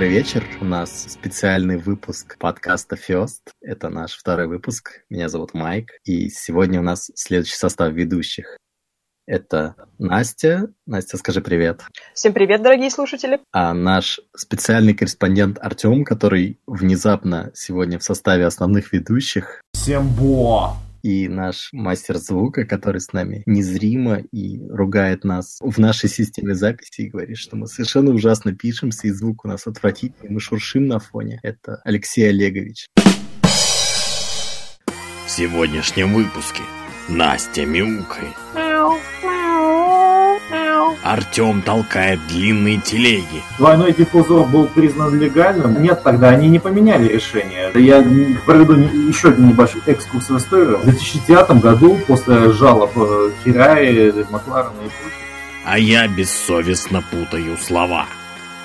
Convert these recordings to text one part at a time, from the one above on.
Добрый вечер. У нас специальный выпуск подкаста First. Это наш второй выпуск. Меня зовут Майк. И сегодня у нас следующий состав ведущих. Это Настя. Настя, скажи привет. Всем привет, дорогие слушатели. А наш специальный корреспондент Артем, который внезапно сегодня в составе основных ведущих. Всем бо! И наш мастер звука, который с нами незримо и ругает нас в нашей системе записи и говорит, что мы совершенно ужасно пишемся, и звук у нас отвратительный, мы шуршим на фоне. Это Алексей Олегович. В сегодняшнем выпуске Настя мяукает. Артем толкает длинные телеги. Двойной диффузор был признан легальным. Нет, тогда они не поменяли решение. Я проведу еще один небольшой экскурс в историю. В 2009 году, после жалоб Феррари, Макларена и прочих, а я бессовестно путаю слова.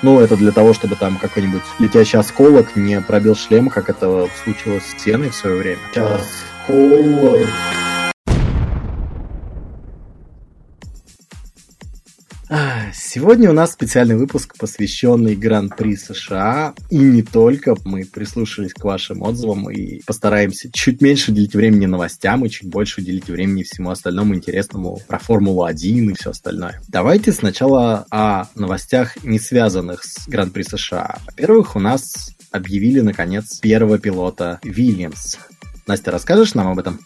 Ну, это для того, чтобы там какой-нибудь летящий осколок не пробил шлем, как это случилось с Сеной в свое время. Осколок. Сегодня у нас специальный выпуск, посвященный Гран-при США. И не только. Мы прислушались к вашим отзывам и постараемся чуть меньше уделить времени новостям и чуть больше уделить времени всему остальному интересному про Формулу-1 и все остальное. Давайте сначала о новостях, не связанных с Гран-при США. Во-первых, у нас объявили, наконец, первого пилота Вильямс. Настя, расскажешь нам об этом?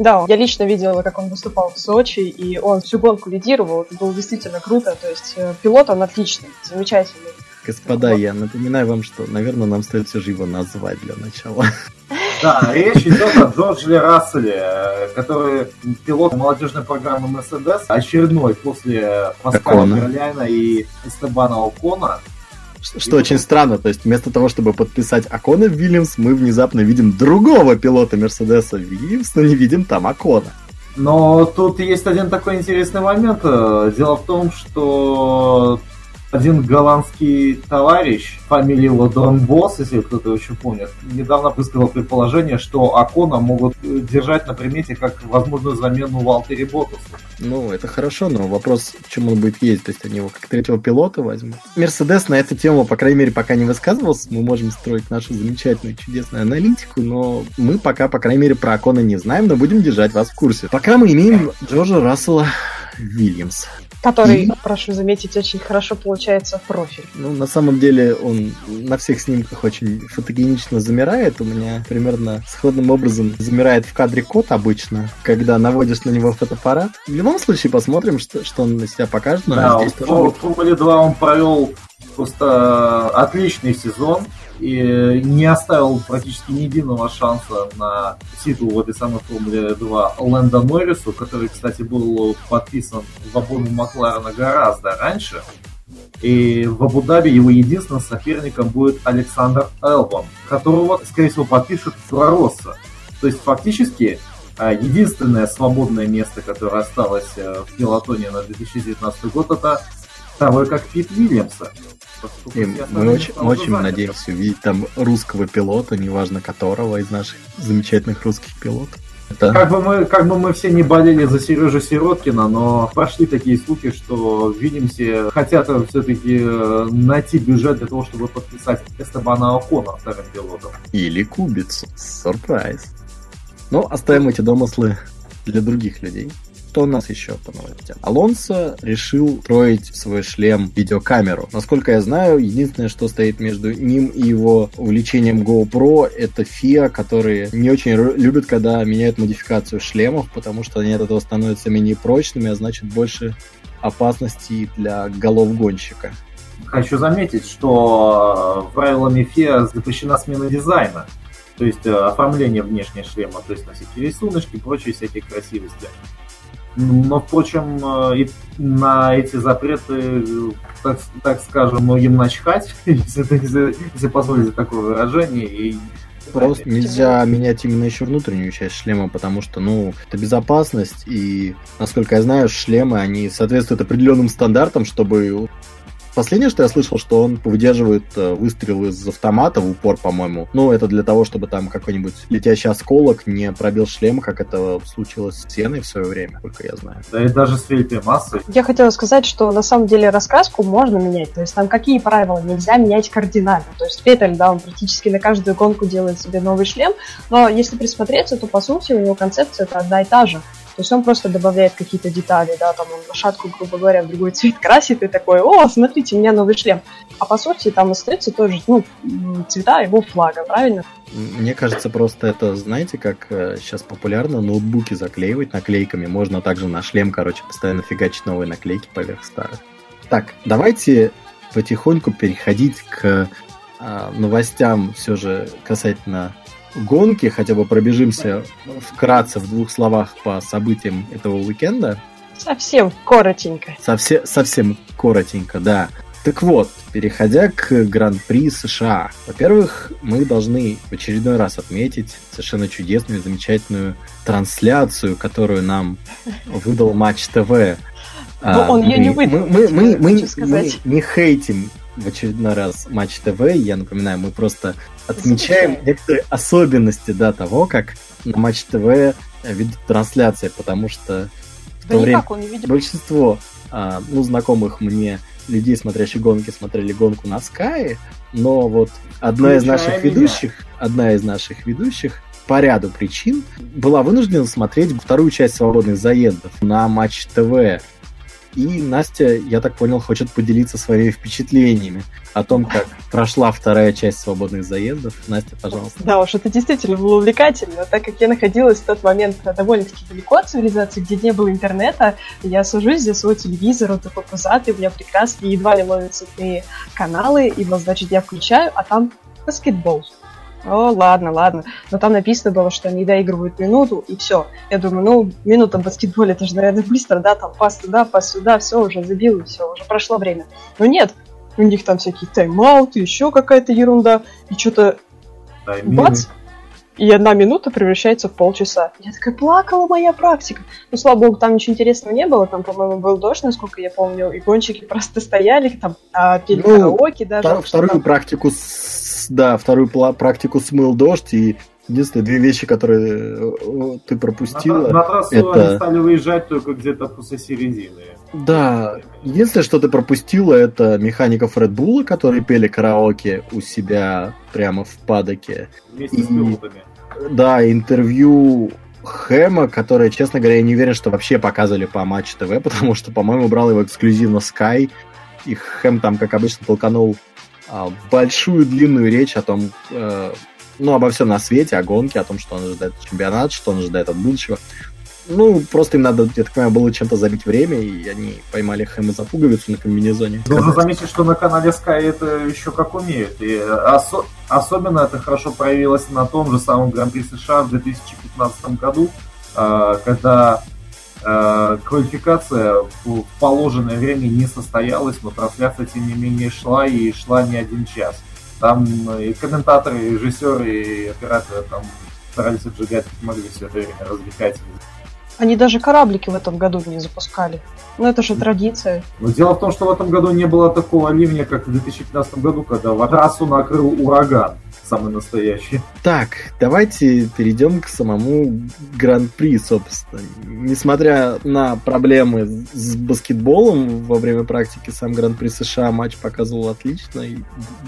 Да, я лично видела, как он выступал в Сочи, и он всю гонку лидировал. Это было действительно круто. То есть э, пилот он отличный, замечательный. Господа, я напоминаю вам, что, наверное, нам стоит все же его назвать для начала. Да, речь идет о Джорджи Расселе, э, который пилот молодежной программы Mercedes, очередной после Паскаля Берляйна и Эстебана Окона. Что очень странно, то есть вместо того, чтобы подписать Акона Вильямс, мы внезапно видим другого пилота Мерседеса Вильямс, но не видим там Акона. Но тут есть один такой интересный момент. Дело в том, что один голландский товарищ, фамилия его Дон Босс, если кто-то еще помнит, недавно высказал предположение, что Акона могут держать на примете как возможную замену Валтери Ботасу. Ну, это хорошо, но вопрос, чем он будет ездить, то есть они его как третьего пилота возьмут. Мерседес на эту тему, по крайней мере, пока не высказывался, мы можем строить нашу замечательную, чудесную аналитику, но мы пока, по крайней мере, про Акона не знаем, но будем держать вас в курсе. Пока мы имеем Джорджа Рассела Вильямс. Который, и... прошу заметить, очень хорошо получается в профиль. Ну, на самом деле, он на всех снимках очень фотогенично замирает. У меня примерно сходным образом замирает в кадре кот обычно, когда наводишь на него фотоаппарат. В любом случае, посмотрим, что, что он на себя покажет. Да, здесь в, тоже... в Формуле 2 он провел просто отличный сезон и не оставил практически ни единого шанса на титул в этой самой Формуле 2 Лэнда Норрису, который, кстати, был подписан в обойму Макларена гораздо раньше. И в Абу-Даби его единственным соперником будет Александр Элбан, которого, скорее всего, подпишет Флоросса. То есть, фактически, а, единственное свободное место, которое осталось э, в пилотоне на 2019 год, это второй как Пит Вильямса. И мы очень, очень надеемся увидеть там русского пилота, неважно которого из наших замечательных русских пилотов. Это... Как, бы мы, как бы мы все не болели за Сережу Сироткина, но пошли такие слухи, что видимся хотят все-таки э, найти бюджет для того, чтобы подписать Эстебана Окона вторым пилотом. Или Кубицу. Сюрприз. Но оставим эти домыслы для других людей. Что у нас еще по новостям? Алонсо решил строить в свой шлем видеокамеру. Насколько я знаю, единственное, что стоит между ним и его увлечением GoPro, это FIA, которые не очень любят, когда меняют модификацию шлемов, потому что они от этого становятся менее прочными, а значит больше опасностей для голов гонщика. Хочу заметить, что э, правилами FIA запрещена смена дизайна то есть э, оформление внешнего шлема, то есть всякие рисуночки прочие всякие красивости. Но, впрочем, э, и на эти запреты, так, так скажем, многим начхать, если, если, если позволите такое выражение. И Просто нельзя менять именно еще внутреннюю часть шлема, потому что, ну, это безопасность, и, насколько я знаю, шлемы, они соответствуют определенным стандартам, чтобы Последнее, что я слышал, что он выдерживает э, выстрел из автомата в упор, по-моему. Ну, это для того, чтобы там какой-нибудь летящий осколок не пробил шлем, как это случилось с Сеной в свое время, только я знаю. Да и даже с Филиппе Массой. Я хотела сказать, что на самом деле рассказку можно менять. То есть там какие правила? Нельзя менять кардинально. То есть Феттель, да, он практически на каждую гонку делает себе новый шлем. Но если присмотреться, то по сути у него концепция это одна и та же. То есть он просто добавляет какие-то детали, да, там он лошадку, грубо говоря, в другой цвет красит и такой, о, смотрите, у меня новый шлем. А по сути там остается тоже, ну, цвета его флага, правильно? Мне кажется, просто это, знаете, как э, сейчас популярно ноутбуки заклеивать наклейками. Можно также на шлем, короче, постоянно фигачить новые наклейки поверх старых. Так, давайте потихоньку переходить к э, новостям все же касательно гонки, хотя бы пробежимся вкратце в двух словах по событиям этого уикенда. Совсем коротенько. Совсем, совсем коротенько, да. Так вот, переходя к Гран-при США. Во-первых, мы должны в очередной раз отметить совершенно чудесную, замечательную трансляцию, которую нам выдал Матч ТВ. Ну, он ее не выдал. Мы, мы, мы, мы, мы не хейтим в очередной раз Матч ТВ. Я напоминаю, мы просто отмечаем некоторые особенности да, того, как на Матч ТВ ведут трансляции, потому что в да то время большинство а, ну, знакомых мне людей, смотрящих гонки, смотрели гонку на Sky, но вот одна из наших меня. ведущих, одна из наших ведущих по ряду причин была вынуждена смотреть вторую часть свободных заездов на Матч ТВ и Настя, я так понял, хочет поделиться своими впечатлениями о том, как прошла вторая часть свободных заездов. Настя, пожалуйста. Да уж, это действительно было увлекательно, так как я находилась в тот момент довольно-таки далеко от цивилизации, где не было интернета. Я сажусь за свой телевизор, он такой пузатый, у меня прекрасно, едва ли ловят цветные каналы, и, вот, значит, я включаю, а там баскетбол. О, ладно, ладно. Но там написано было, что они доигрывают минуту, и все. Я думаю, ну, минута в баскетболе, это же, наверное, быстро, да, там пас туда, пас сюда, все, уже забил, и все, уже прошло время. Но нет, у них там всякие тайм-ауты, еще какая-то ерунда, и что-то бац, и одна минута превращается в полчаса. Я такая плакала моя практика. Ну, слава богу, там ничего интересного не было. Там, по-моему, был дождь, насколько я помню, и гонщики просто стояли, там, а, пели ну, караоке даже. Вторую там... практику. Да, вторую практику смыл дождь, и Единственные две вещи, которые э, ты пропустила. На, на трассу это... они стали выезжать только где-то после середины. Да. Единственное, что ты пропустила, это механиков Red Bull, которые пели караоке у себя прямо в падоке. Вместе и... с пилотами. Да, интервью Хэма, которое, честно говоря, я не уверен, что вообще показывали по Матч ТВ, потому что, по-моему, брал его эксклюзивно Sky, и Хэм там, как обычно, толканул большую длинную речь о том, э, ну, обо всем на свете, о гонке, о том, что он ожидает чемпионат, что он ожидает от будущего. Ну, просто им надо, я так понимаю, было чем-то забить время, и они поймали Хэма за пуговицу на комбинезоне. Нужно заметить, что на канале Sky это еще как умеют. И осо- особенно это хорошо проявилось на том же самом Гран-при США в 2015 году, а, когда а, квалификация в положенное время не состоялась, но трансляция, тем не менее, шла и шла не один час. Там и комментаторы, и режиссеры, и операторы там старались отжигать как могли все это время, развлекать. Они даже кораблики в этом году не запускали. Ну, это же традиция. Но дело в том, что в этом году не было такого ливня, как в 2015 году, когда в трассу накрыл ураган самый настоящий. Так, давайте перейдем к самому Гран-при, собственно. Несмотря на проблемы с баскетболом во время практики, сам Гран-при США матч показывал отлично, и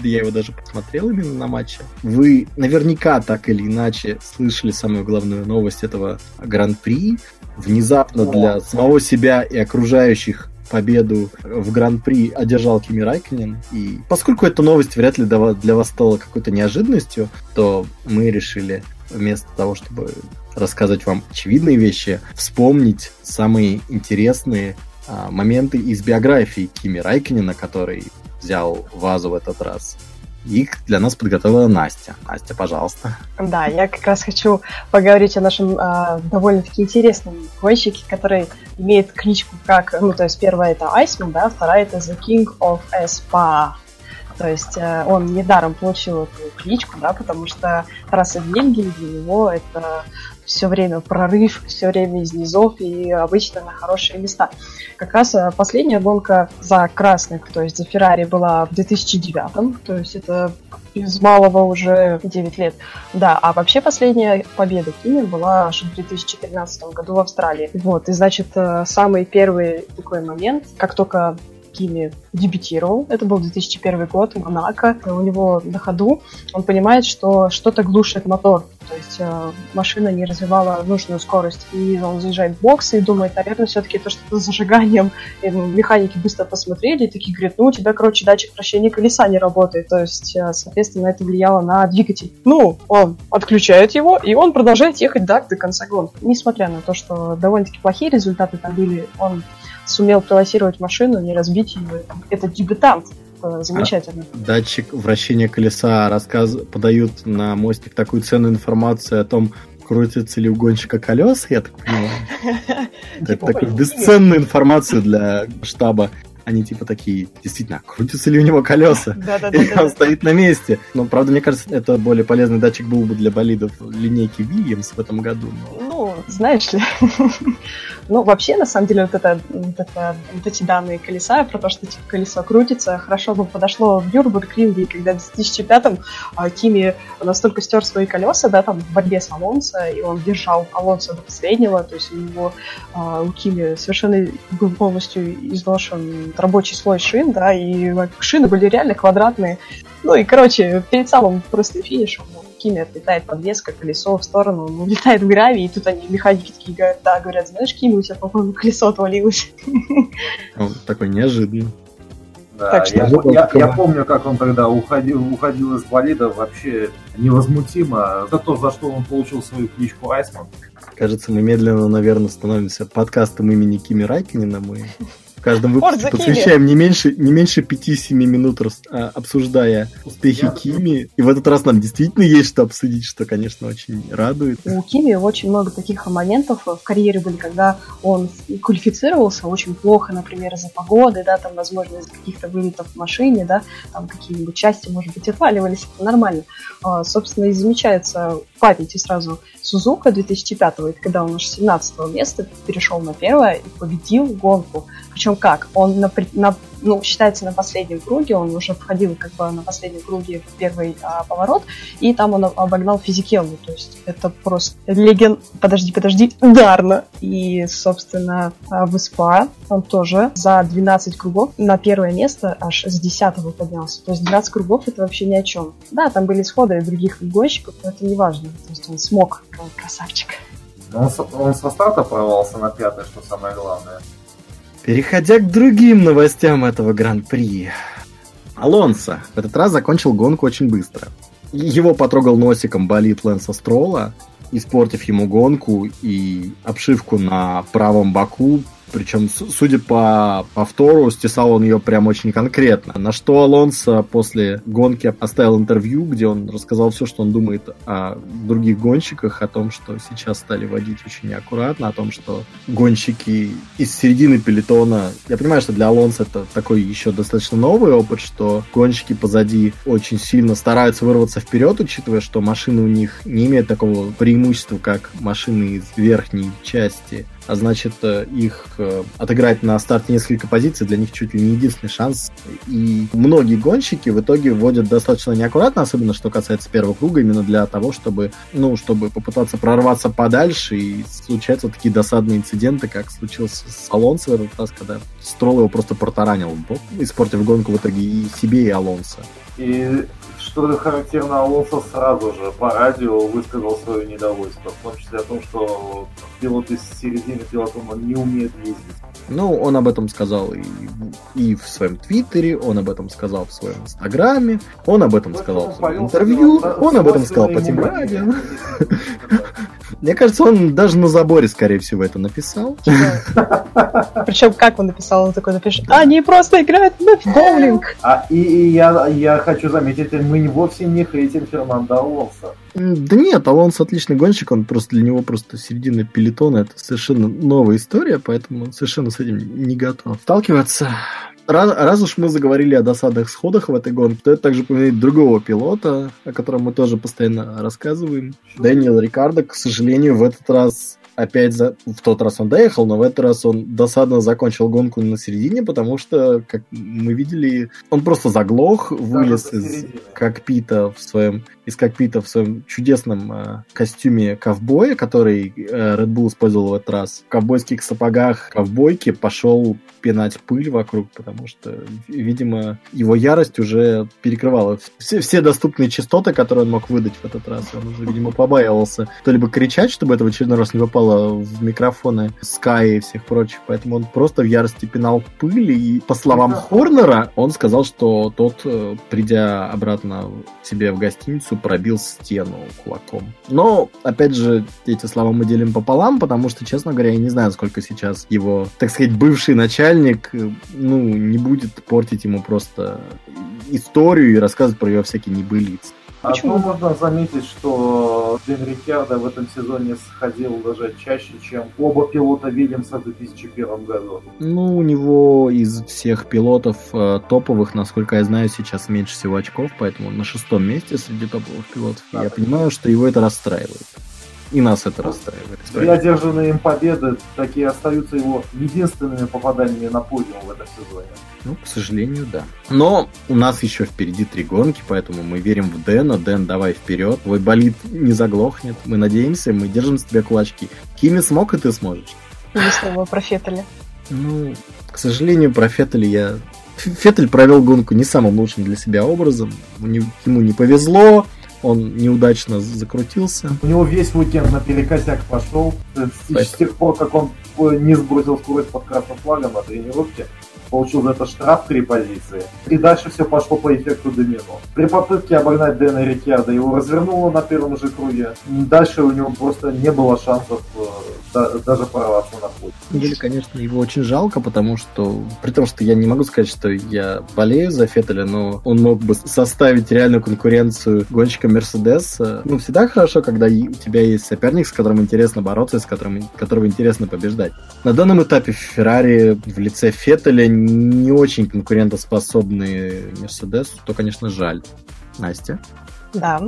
я его даже посмотрел именно на матче. Вы наверняка так или иначе слышали самую главную новость этого Гран-при. Внезапно для самого себя и окружающих победу в Гран-при одержал Кими Райконен. И поскольку эта новость вряд ли для вас стала какой-то неожиданностью, то мы решили вместо того, чтобы рассказать вам очевидные вещи, вспомнить самые интересные а, моменты из биографии Кими Райконена, который взял вазу в этот раз. Их для нас подготовила Настя. Настя, пожалуйста. Да, я как раз хочу поговорить о нашем э, довольно-таки интересном гонщике, который имеет кличку как, ну, то есть первая это Айсман, да, вторая это The King of Spa. То есть э, он недаром получил эту кличку, да, потому что трасса Бельгии для него это все время прорыв, все время из низов и обычно на хорошие места. Как раз э, последняя гонка за красных, то есть за Феррари была в 2009, то есть это из малого уже 9 лет. Да, а вообще последняя победа Кими была в 2013 году в Австралии. Вот, и значит, э, самый первый такой момент, как только Кими дебютировал. Это был 2001 год, Монако. У него на ходу он понимает, что что-то глушит мотор. То есть э, машина не развивала нужную скорость. И он заезжает в бокс и думает, наверное, все-таки это что-то с зажиганием. И ну, механики быстро посмотрели и такие говорят, ну, у тебя, короче, датчик вращения колеса не работает. То есть, э, соответственно, это влияло на двигатель. Ну, он отключает его, и он продолжает ехать да, до конца гонки. Несмотря на то, что довольно-таки плохие результаты там были, он сумел пилотировать машину, не разбить ее. Это дебютант. Замечательно. А датчик вращения колеса рассказ... подают на мостик такую ценную информацию о том, крутится ли у гонщика колеса, я так понимаю. Это типа такую бесценную информацию для штаба они типа такие, действительно, крутятся ли у него колеса? Или он стоит на месте? Но, правда, мне кажется, это более полезный датчик был бы для болидов линейки Williams в этом году. Ну, знаешь ли. ну, вообще, на самом деле, вот, это, вот, это, вот эти данные колеса, про то, что типа, колесо крутится, хорошо бы подошло в Нюрнбург-ринге, когда в 2005-м а, Кими настолько стер свои колеса, да, там, в борьбе с Алонсо, и он держал Алонсо до последнего, то есть у него, а, у Кими совершенно был полностью изношен рабочий слой шин, да, и шины были реально квадратные. Ну и, короче, перед самым просто финишем ну, Кими отлетает подвеска, колесо в сторону, он улетает в гравий, и тут они, механики такие говорят, да, говорят, знаешь, Кими, у тебя, по-моему, колесо отвалилось. Он такой неожиданный. Да, так что... я, я, я помню, как он тогда уходил, уходил из болида вообще невозмутимо. За то, за что он получил свою кличку Айсман. Кажется, мы медленно, наверное, становимся подкастом имени Кими Райкинина. Мы каждом выпуске посвящаем не меньше, не меньше 5-7 минут а, обсуждая успехи Я... Кими. И в этот раз нам действительно есть что обсудить, что, конечно, очень радует. У Кими очень много таких моментов в карьере были, когда он квалифицировался очень плохо, например, из-за погоды, да, там, возможно, из-за каких-то вылетов в машине, да, там какие-нибудь части, может быть, отваливались, это нормально. А, собственно, и замечается в памяти сразу Сузука 2005 это когда он аж 17 места перешел на первое и победил гонку. Причем как? Он на, на ну, считается на последнем круге, он уже входил как бы на последнем круге в первый а, поворот, и там он обогнал Физикеллу, то есть это просто леген... Подожди, подожди, ударно. И, собственно, а, в СПА он тоже за 12 кругов на первое место аж с 10 поднялся. То есть 12 кругов это вообще ни о чем. Да, там были сходы других гонщиков, но это не важно. То есть он смог, он красавчик. Он, он со старта порвался на пятое, что самое главное. Переходя к другим новостям этого гран-при. Алонсо в этот раз закончил гонку очень быстро. Его потрогал носиком болит Лэнса Строла, испортив ему гонку и обшивку на правом боку причем, судя по повтору, стесал он ее прям очень конкретно. На что Алонсо после гонки оставил интервью, где он рассказал все, что он думает о других гонщиках, о том, что сейчас стали водить очень неаккуратно, о том, что гонщики из середины пелетона... Я понимаю, что для Алонсо это такой еще достаточно новый опыт, что гонщики позади очень сильно стараются вырваться вперед, учитывая, что машины у них не имеют такого преимущества, как машины из верхней части а значит э, их э, отыграть на старте несколько позиций для них чуть ли не единственный шанс. И многие гонщики в итоге вводят достаточно неаккуратно, особенно что касается первого круга, именно для того, чтобы, ну, чтобы попытаться прорваться подальше, и случаются такие досадные инциденты, как случился с Алонсо в этот раз, когда Строл его просто протаранил испортив гонку в итоге и себе, и Алонсо. И что характерно, Алонсо сразу же по радио высказал свое недовольство, в том числе о том, что пилоты с середины пилотона не умеют ездить. Ну, он об этом сказал и, и в своем твиттере, он об этом сказал в своем инстаграме, он об этом сказал в своем интервью, он об этом сказал по телерадио. Мне кажется, он даже на заборе, скорее всего, это написал. Причем, как он написал, он такой напишет, они просто играют в боулинг. А, и, и я, я хочу заметить, мы вовсе не хейтим Фернандо Алонсо. Да нет, Алонсо отличный гонщик, он просто для него просто середина пелетона, это совершенно новая история, поэтому он совершенно с этим не готов сталкиваться. Раз, раз уж мы заговорили о досадных сходах в этой гонке, то это также поменять другого пилота, о котором мы тоже постоянно рассказываем. Дэниел Рикардо, к сожалению, в этот раз опять за... в тот раз он доехал, но в этот раз он досадно закончил гонку на середине, потому что, как мы видели, он просто заглох, вылез из кокпита в своем из кокпита в своем чудесном э, костюме ковбоя, который э, Red Bull использовал в этот раз. В ковбойских сапогах ковбойки пошел пинать пыль вокруг, потому что, видимо, его ярость уже перекрывала все, все доступные частоты, которые он мог выдать в этот раз. Он уже, видимо, побаивался то-либо кричать, чтобы это в очередной раз не попало в микрофоны Sky и всех прочих. Поэтому он просто в ярости пинал пыль. И, по словам Хорнера, он сказал, что тот, э, придя обратно себе в гостиницу, пробил стену кулаком. Но, опять же, эти слова мы делим пополам, потому что, честно говоря, я не знаю, сколько сейчас его, так сказать, бывший начальник ну, не будет портить ему просто историю и рассказывать про ее всякие небылицы. Почему? Одно можно заметить, что Дэн Рикьярдо в этом сезоне сходил даже чаще, чем оба пилота Вильямса в 2001 году. Ну, у него из всех пилотов э, топовых, насколько я знаю, сейчас меньше всего очков, поэтому он на шестом месте среди топовых пилотов. Да, я понимаю, что его это расстраивает. И нас это расстраивает. Две одержанные им победы такие остаются его единственными попаданиями на подиум в этом сезоне. Ну, к сожалению, да. Но у нас еще впереди три гонки, поэтому мы верим в Дэна. Дэн, давай вперед. Твой болит не заглохнет. Мы надеемся, мы держим с тебя кулачки. Кими смог, и ты сможешь. Или снова про Феттеля. Ну, к сожалению, про Феттеля я... Феттель провел гонку не самым лучшим для себя образом. Ему не повезло он неудачно закрутился. У него весь уикенд на перекосяк пошел. С, тех пор, как он не сбросил скорость под красным флагом на тренировке, получил за это штраф три позиции. И дальше все пошло по эффекту домино. При попытке обогнать Дэна Рикьярда его развернуло на первом же круге. Дальше у него просто не было шансов э, даже порваться на путь. Деле, конечно, его очень жалко, потому что, при том, что я не могу сказать, что я болею за Феттеля, но он мог бы составить реальную конкуренцию гонщикам Мерседес. Ну, всегда хорошо, когда у тебя есть соперник, с которым интересно бороться, с которым, которого интересно побеждать. На данном этапе Феррари в лице Феттеля не очень конкурентоспособный Мерседес, то, конечно, жаль. Настя? Да.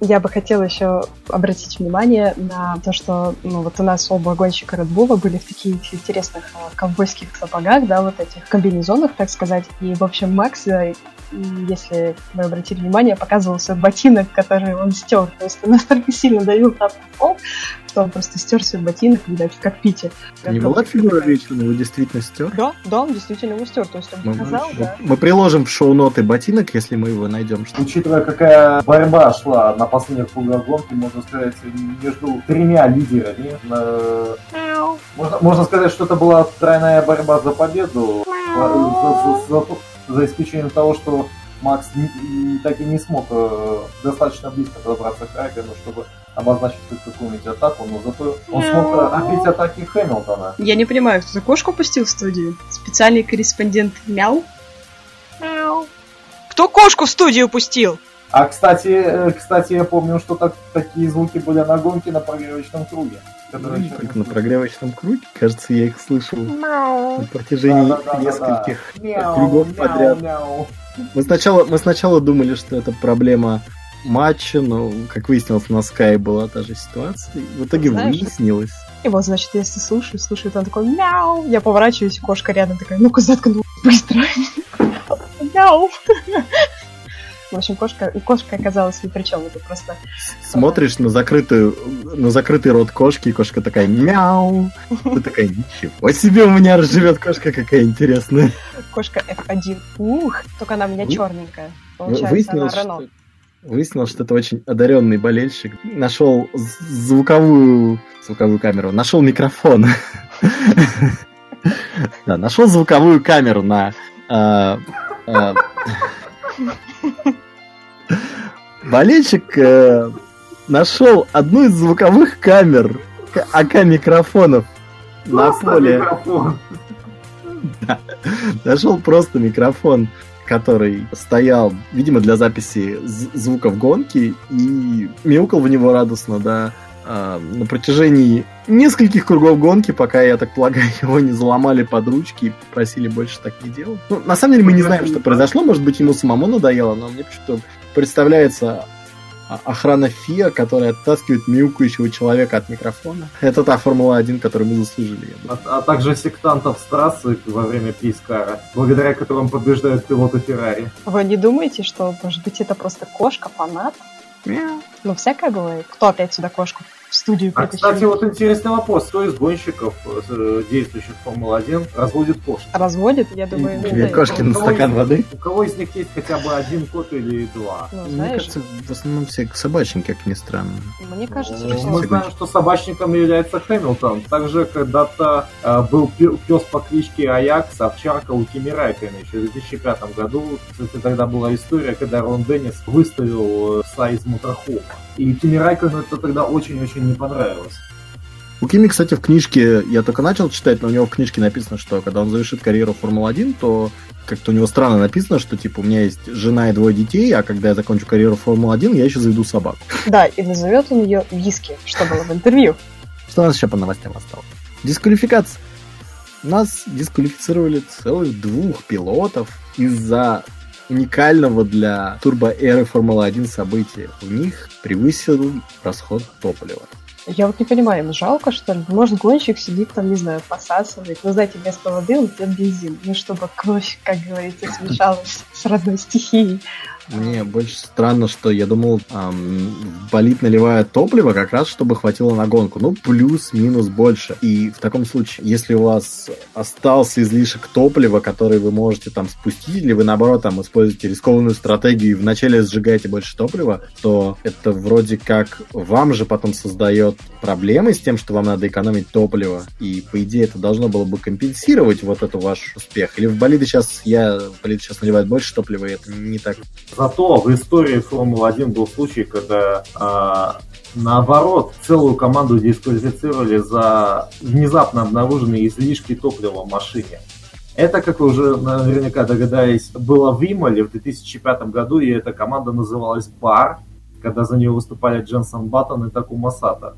Я бы хотела еще обратить внимание на то, что ну, вот у нас оба гонщика Red Bull были в таких интересных а, ковбойских сапогах, да, вот этих комбинезонах, так сказать. И, в общем, Макс, э, если вы обратили внимание, показывался ботинок, который он стер. То есть он настолько сильно давил на пол, что он просто стер свой ботинок, видать, в кокпите. Не была фигура вечная, его действительно стер? Да, да, он действительно его стер. То есть он мы, показал, мы, да. Мы приложим в шоу-ноты ботинок, если мы его найдем. Что... Учитывая, какая борьба шла на последних кругах гонки, можно сказать, между тремя лидерами. Можно, можно сказать, что это была тройная борьба за победу. За, за, за, за исключением того, что Макс так и не смог э, достаточно близко подобраться к Райгану, чтобы обозначить хоть какую-нибудь атаку, но зато он смог отбить атаки Хэмилтона. Я не понимаю, кто за кошку пустил в студию? Специальный корреспондент Мяу? Мяу. Кто кошку в студию пустил? А, кстати, э, кстати, я помню, что так, такие звуки были на гонке на прогревочном круге. Которые на прогревочном круге, кажется, я их слышал мяу. на протяжении да, да, да, нескольких да. кругов мяу, подряд. Мяу. Мы сначала, мы сначала думали, что это проблема матча, но, как выяснилось, на Sky была та же ситуация. И в итоге Знаешь, выяснилось. И вот, значит, если слушаю, слушаю, он такой мяу, я поворачиваюсь, кошка рядом такая, ну-ка, заткнулась быстро. Мяу. В общем, кошка, кошка оказалась ни при чем, это просто... Смотришь на закрытую, на закрытый рот кошки, и кошка такая мяу. Ты такая, ничего себе у меня живет кошка, какая интересная. Кошка F1. Ух, только она у меня черненькая. Получается, она Рено. Выяснилось, что это очень одаренный болельщик. Нашел звуковую, звуковую камеру, нашел микрофон. Да, нашел звуковую камеру на а, а, болельщик э, нашел одну из звуковых камер АК-микрофонов на поле. Микрофон. Да. Нашел просто микрофон, который стоял, видимо, для записи звуков гонки, и мяукал в него радостно, да. э, на протяжении нескольких кругов гонки, пока, я так полагаю, его не заломали под ручки и просили больше так не делать. Ну, на самом деле мы не знаем, что произошло. Может быть, ему самому надоело, но мне почему-то представляется охрана ФИА, которая оттаскивает мяукающего человека от микрофона. Это та Формула-1, которую мы заслужили. А, а также сектантов с трассы во время Пискара, благодаря которым побеждают пилоты Феррари. Вы не думаете, что, может быть, это просто кошка фанат? Ну, всякое бывает. Кто опять сюда кошку в студию А, кстати, вот интересный вопрос. Кто из гонщиков, э, действующих в Формула-1, разводит кошек? Разводит? Я думаю, Две ну, кошки на стакан воды? У кого из них есть хотя бы один кот или два? Ну, Мне кажется, в основном все собачники, как ни странно. Мне кажется, ну, что... Мы знаем, что собачником является Хэмилтон. Также когда-то э, был пес по кличке Аякс, овчарка у Кими Райкена еще в 2005 году. Кстати, тогда была история, когда Рон Деннис выставил э, сайз Моторхома. И Кими Райкону это тогда очень-очень не понравилось. У Кими, кстати, в книжке, я только начал читать, но у него в книжке написано, что когда он завершит карьеру Формулы-1, то как-то у него странно написано, что типа у меня есть жена и двое детей, а когда я закончу карьеру Формулы-1, я еще заведу собаку. Да, и назовет он ее Виски, что было в интервью. Что у нас еще по новостям осталось? Дисквалификация. Нас дисквалифицировали целых двух пилотов из-за уникального для турбоэры Формулы-1 события. У них превысил расход топлива. Я вот не понимаю, им жалко, что ли? Может, гонщик сидит там, не знаю, посасывает. Ну, знаете, вместо воды он пьет бензин. Ну, чтобы кровь, как говорится, смешалась с родной стихией. Мне больше странно, что я думал, эм, болит наливает топливо как раз, чтобы хватило на гонку. Ну, плюс-минус больше. И в таком случае, если у вас остался излишек топлива, который вы можете там спустить, или вы, наоборот, там используете рискованную стратегию и вначале сжигаете больше топлива, то это вроде как вам же потом создает проблемы с тем, что вам надо экономить топливо. И, по идее, это должно было бы компенсировать вот эту ваш успех. Или в болиды сейчас, я, болиды сейчас наливает больше топлива, и это не так Зато в истории Формулы-1 был случай, когда э, наоборот целую команду дисквалифицировали за внезапно обнаруженные излишки топлива в машине. Это, как вы уже наверняка догадались, было в Имале в 2005 году, и эта команда называлась Бар, когда за нее выступали Дженсон Баттон и Такума Сата.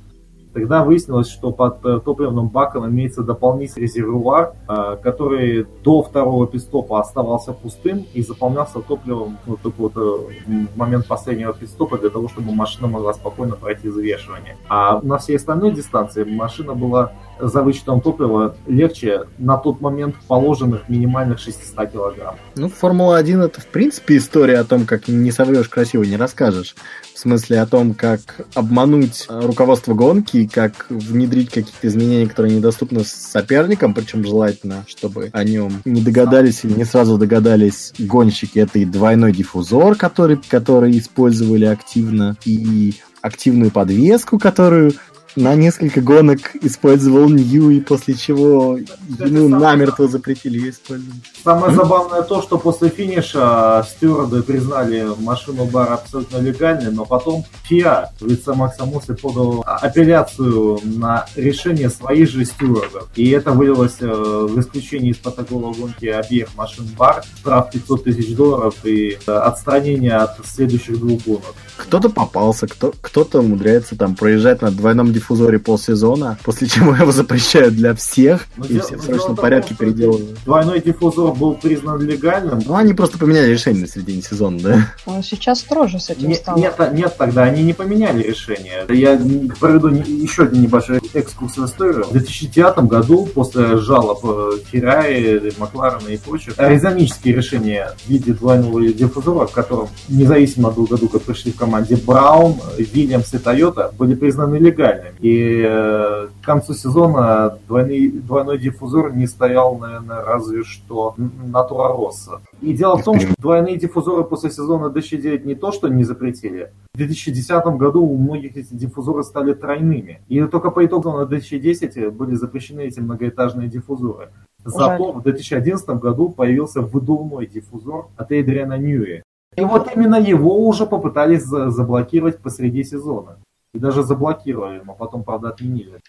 Тогда выяснилось, что под э, топливным баком имеется дополнительный резервуар, э, который до второго пистопа оставался пустым и заполнялся топливом ну, только вот э, в момент последнего пистопа для того, чтобы машина могла спокойно пройти взвешивание. А на всей остальной дистанции машина была за вычетом топлива легче на тот момент положенных минимальных 600 килограмм. Ну, Формула-1 это в принципе история о том, как не соврешь красиво, не расскажешь. В смысле о том, как обмануть руководство гонки, как внедрить какие-то изменения, которые недоступны соперникам, причем желательно, чтобы о нем не догадались или не сразу догадались гонщики. Это и двойной диффузор, который, который использовали активно, и активную подвеску, которую на несколько гонок использовал Ньюи, после чего ему намертво запретили ее использовать. Самое забавное то, что после финиша стюарды признали машину бар абсолютно легальной, но потом ФИА в лице Макса Мусы подал апелляцию на решение своих же стюардов. И это вылилось э, в исключение из протокола гонки обеих машин бар, штраф 500 тысяч долларов и э, отстранение от следующих двух гонок. Кто-то попался, кто- кто-то умудряется там проезжать на двойном диффузоре полсезона, после чего его запрещают для всех, но и все в срочном порядке том, переделывают. Двойной диффузор был признан легальным. Ну, они просто поменяли решение на середине сезона, да? Он сейчас строже с этим нет, стало. Нет, нет, тогда они не поменяли решение. Я проведу еще один небольшой экскурс в историю. В 2009 году, после жалоб э, Феррари, Макларена и прочих, резонические решения в виде двойного диффузора, в котором независимо от году, как пришли в команде Браун, Вильямс и Тойота, были признаны легальными. И э, к концу сезона двойный, двойной диффузор не стоял, наверное, разве что Натура Росса. И дело в том, что двойные диффузоры после сезона 2009 не то, что не запретили. В 2010 году у многих эти диффузоры стали тройными. И только по итогу на 2010 были запрещены эти многоэтажные диффузоры. Зато в 2011 году появился выдувной диффузор от Эйдриана Ньюи. И вот именно его уже попытались заблокировать посреди сезона. И даже заблокировали, но потом, правда, отменили.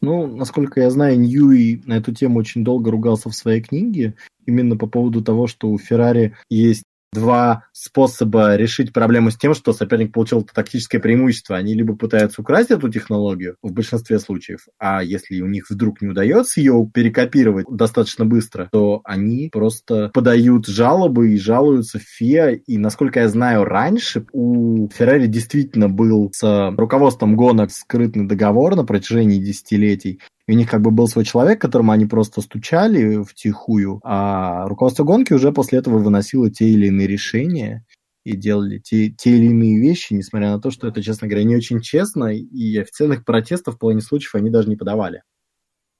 Ну, насколько я знаю, Ньюи на эту тему очень долго ругался в своей книге, именно по поводу того, что у Феррари есть два способа решить проблему с тем, что соперник получил тактическое преимущество. Они либо пытаются украсть эту технологию в большинстве случаев, а если у них вдруг не удается ее перекопировать достаточно быстро, то они просто подают жалобы и жалуются в ФИА. И, насколько я знаю, раньше у Феррари действительно был с руководством гонок скрытный договор на протяжении десятилетий, и у них как бы был свой человек, которому они просто стучали в тихую, а руководство гонки уже после этого выносило те или иные решения и делали те, те или иные вещи, несмотря на то, что это, честно говоря, не очень честно, и официальных протестов в половине случаев они даже не подавали.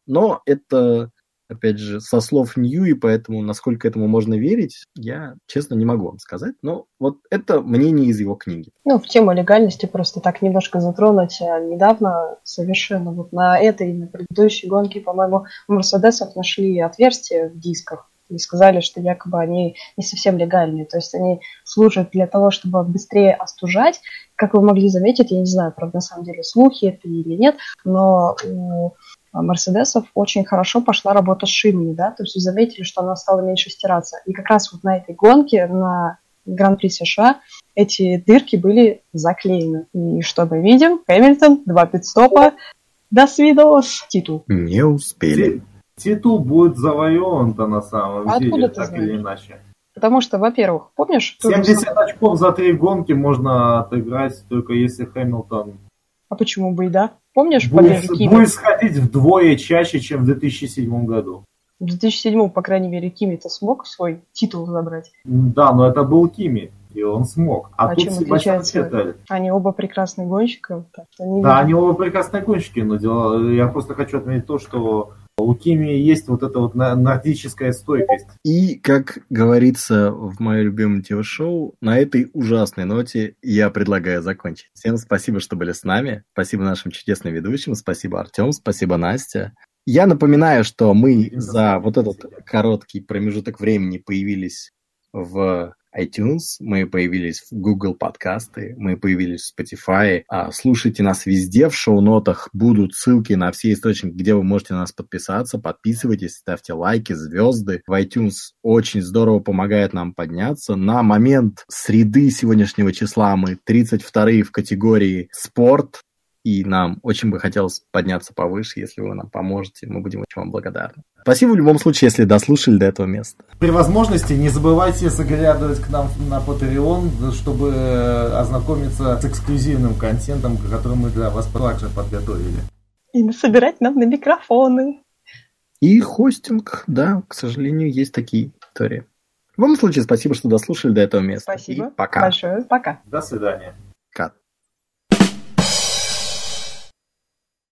Но это опять же, со слов Ньюи, поэтому насколько этому можно верить, я, честно, не могу вам сказать. Но вот это мнение из его книги. Ну, в тему легальности просто так немножко затронуть. А недавно совершенно вот на этой на предыдущей гонке, по-моему, у Мерседесов нашли отверстия в дисках и сказали, что якобы они не совсем легальные. То есть они служат для того, чтобы быстрее остужать. Как вы могли заметить, я не знаю, правда, на самом деле слухи это или нет, но Мерседесов очень хорошо пошла работа с шинами, да, то есть вы заметили, что она стала меньше стираться. И как раз вот на этой гонке, на Гран-при США, эти дырки были заклеены. И что мы видим? Хэмилтон, два пидстопа, до свидос, титул. Не успели. Титул будет завоеван-то на самом а деле, так знаешь? или иначе. Потому что, во-первых, помнишь... 70 очков за три гонки можно отыграть, только если Хэмилтон... А почему бы и да? Помнишь будет, будет сходить вдвое чаще, чем в 2007 году. В 2007, по крайней мере, Кими-то смог свой титул забрать. Да, но это был Кими, и он смог. А, а тут чем отличается? Феттель. Они оба прекрасные гонщики. Так не Да, они оба прекрасные гонщики, но дело, я просто хочу отметить то, что у Кими есть вот эта вот нордическая стойкость. И, как говорится в моем любимом ТВ-шоу, на этой ужасной ноте я предлагаю закончить. Всем спасибо, что были с нами. Спасибо нашим чудесным ведущим. Спасибо, Артем. Спасибо, Настя. Я напоминаю, что мы за вот этот короткий промежуток времени появились в iTunes, мы появились в Google подкасты, мы появились в Spotify. А, Слушайте нас везде, в шоу-нотах будут ссылки на все источники, где вы можете на нас подписаться. Подписывайтесь, ставьте лайки, звезды. В iTunes очень здорово помогает нам подняться. На момент среды сегодняшнего числа мы 32 в категории спорт. И нам очень бы хотелось подняться повыше, если вы нам поможете. Мы будем очень вам благодарны. Спасибо в любом случае, если дослушали до этого места. При возможности не забывайте заглядывать к нам на Patreon, чтобы э, ознакомиться с эксклюзивным контентом, который мы для вас также подготовили. И собирать нам на микрофоны. И хостинг, да, к сожалению, есть такие истории. В любом случае, спасибо, что дослушали до этого места. Спасибо. И пока. Большое. Пока. До свидания.